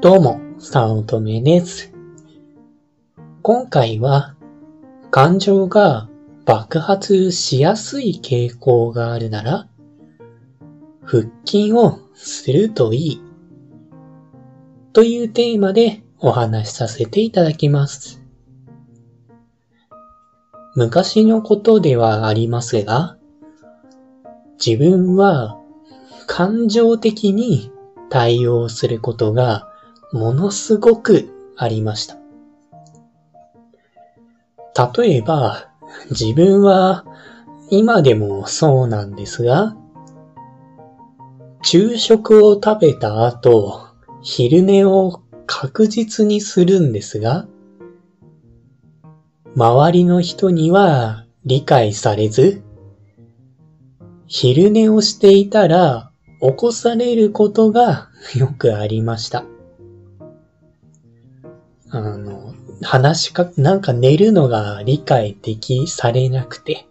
どうも、さおとめです。今回は、感情が爆発しやすい傾向があるなら、腹筋をするといい。というテーマでお話しさせていただきます。昔のことではありますが、自分は感情的に対応することがものすごくありました。例えば、自分は今でもそうなんですが、昼食を食べた後、昼寝を確実にするんですが、周りの人には理解されず、昼寝をしていたら起こされることがよくありました。あの、話しか、なんか寝るのが理解できされなくて、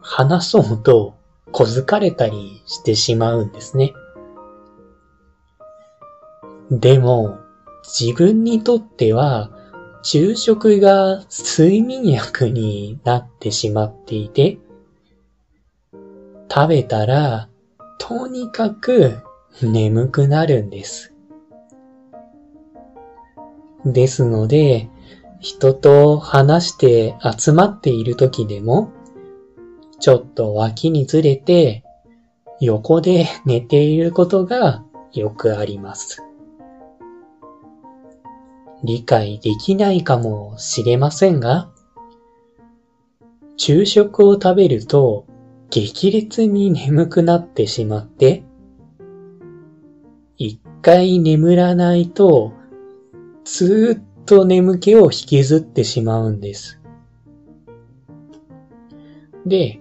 話そうと小づかれたりしてしまうんですね。でも、自分にとっては、昼食が睡眠薬になってしまっていて、食べたら、とにかく眠くなるんです。ですので、人と話して集まっている時でも、ちょっと脇にずれて、横で寝ていることがよくあります。理解できないかもしれませんが、昼食を食べると激烈に眠くなってしまって、一回眠らないと、ずっと眠気を引きずってしまうんです。で、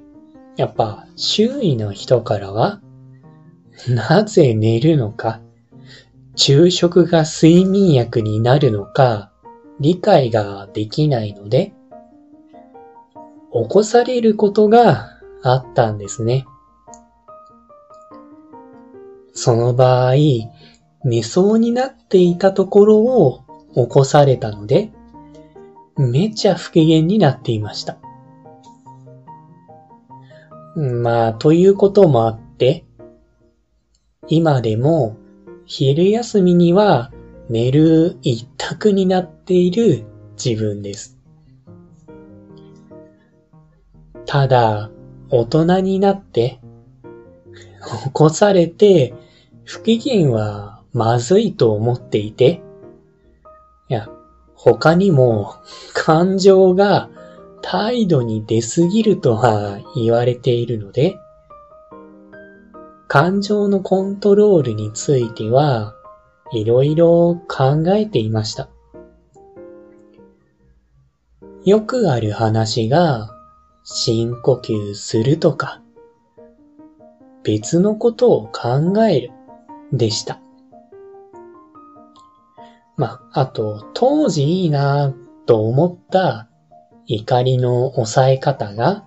やっぱ周囲の人からは、なぜ寝るのか、昼食が睡眠薬になるのか、理解ができないので、起こされることがあったんですね。その場合、寝そうになっていたところを起こされたので、めちゃ不機嫌になっていました。まあ、ということもあって、今でも昼休みには寝る一択になっている自分です。ただ、大人になって、起こされて不機嫌はまずいと思っていて、いや、他にも 感情が態度に出すぎるとは言われているので、感情のコントロールについては、いろいろ考えていました。よくある話が、深呼吸するとか、別のことを考えるでした。まあ、あと、当時いいなと思った怒りの抑え方が、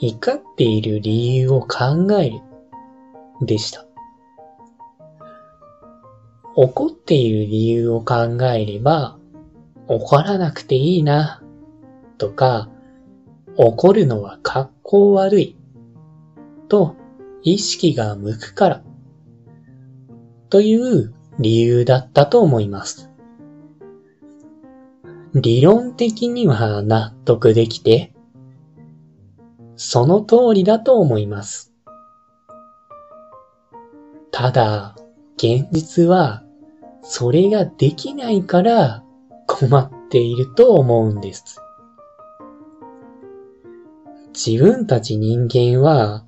怒っている理由を考える、でした。怒っている理由を考えれば、怒らなくていいな、とか、怒るのは格好悪い、と意識が向くから、という理由だったと思います。理論的には納得できて、その通りだと思います。ただ、現実は、それができないから困っていると思うんです。自分たち人間は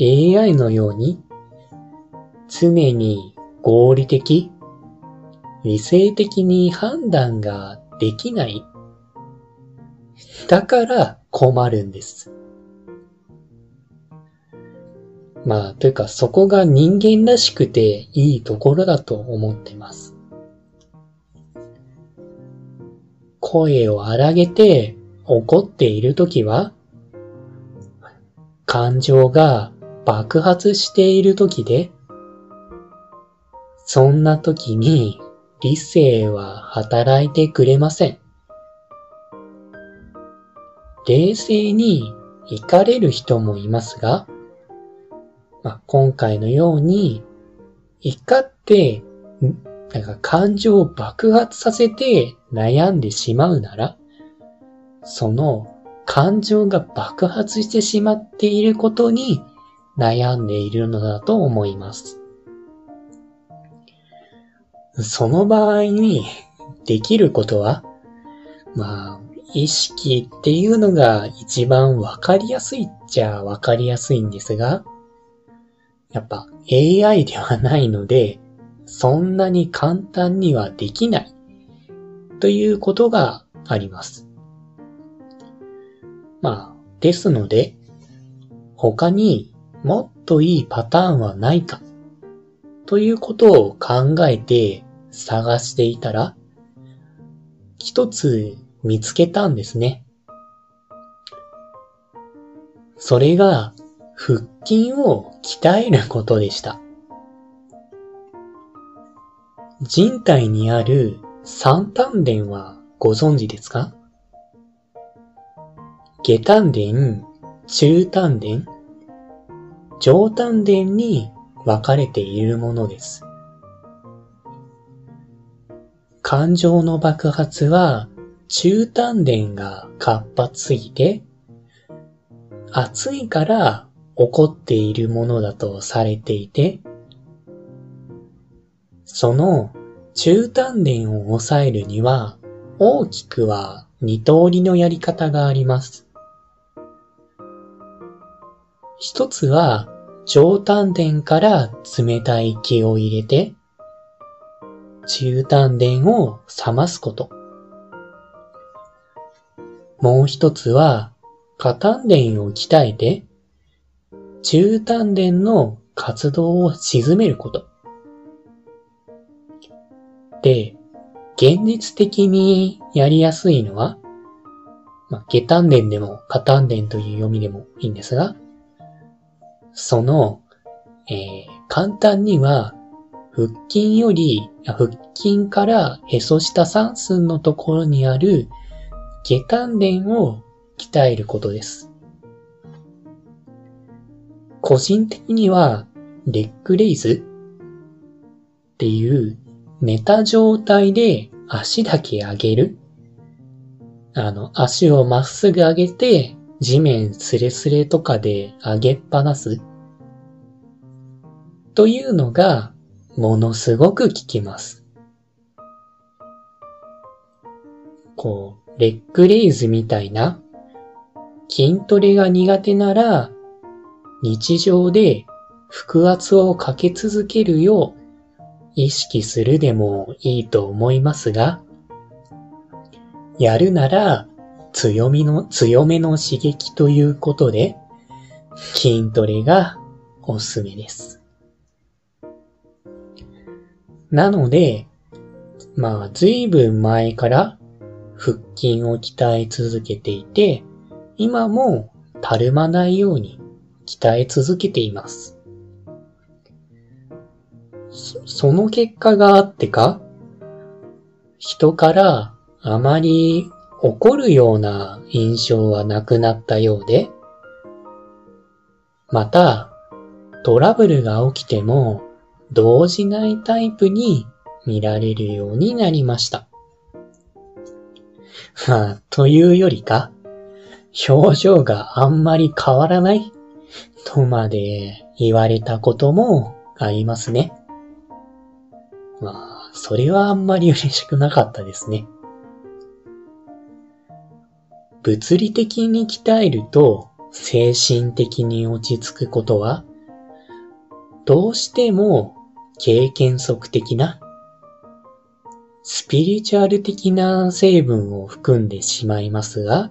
AI のように常に合理的、理性的に判断ができない？だから困るんです。まあ、というかそこが人間らしくていいところだと思ってます。声を荒げて怒っているときは、感情が爆発しているときで、そんな時に理性は働いてくれません。冷静に行かれる人もいますが、まあ、今回のように、怒って、なんか感情を爆発させて悩んでしまうなら、その感情が爆発してしまっていることに悩んでいるのだと思います。その場合にできることは、まあ、意識っていうのが一番わかりやすいっちゃわかりやすいんですが、やっぱ AI ではないので、そんなに簡単にはできないということがあります。まあ、ですので、他にもっといいパターンはないかということを考えて探していたら、一つ見つけたんですね。それが腹筋を鍛えることでした。人体にある三丹田はご存知ですか？下丹田、中丹田、上丹田に分かれているものです。感情の爆発は中丹田が活発すぎて、暑いから起こっているものだとされていて、その中丹田を抑えるには大きくは二通りのやり方があります。一つは上丹田から冷たい気を入れて、中丹田を冷ますこと。もう一つは、下丹田を鍛えて、中丹田の活動を沈めること。で、現実的にやりやすいのは、まあ、下丹田でも下丹田という読みでもいいんですが、その、えー、簡単には、腹筋より、腹筋からへそ下三寸のところにある下丹田を鍛えることです。個人的には、レッグレイズっていう寝た状態で足だけ上げる。あの、足をまっすぐ上げて地面スレスレとかで上げっぱなす。というのがものすごく効きます。こう、レッグレイズみたいな筋トレが苦手なら日常で腹圧をかけ続けるよう意識するでもいいと思いますが、やるなら強みの、強めの刺激ということで筋トレがおすすめです。なので、まあ随分前から腹筋を鍛え続けていて、今もたるまないように鍛え続けています。その結果があってか、人からあまり怒るような印象はなくなったようで、また、トラブルが起きても動じないタイプに見られるようになりました。まあ、というよりか、表情があんまり変わらないとまで言われたこともありますね。まあ、それはあんまり嬉しくなかったですね。物理的に鍛えると精神的に落ち着くことは、どうしても経験則的なスピリチュアル的な成分を含んでしまいますが、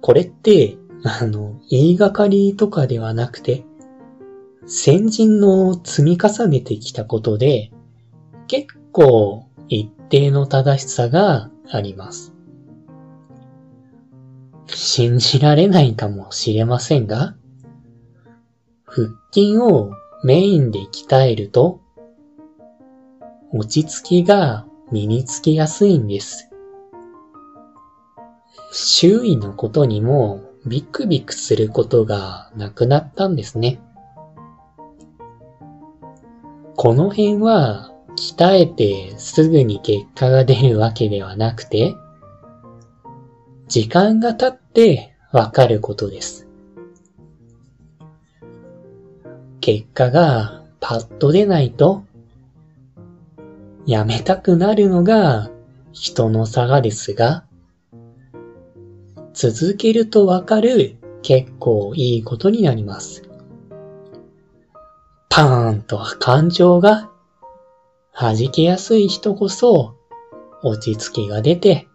これって、あの、言いがかりとかではなくて、先人の積み重ねてきたことで、結構一定の正しさがあります。信じられないかもしれませんが、腹筋をメインで鍛えると、落ち着きが身につきやすいんです。周囲のことにもビクビクすることがなくなったんですね。この辺は鍛えてすぐに結果が出るわけではなくて、時間が経ってわかることです。結果がパッと出ないと、やめたくなるのが人の差がですが、続けるとわかる結構いいことになります。パーンと感情が弾けやすい人こそ落ち着きが出て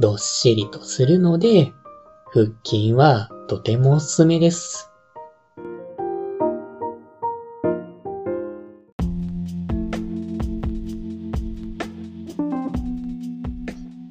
どっしりとするので腹筋はとてもおすすめです。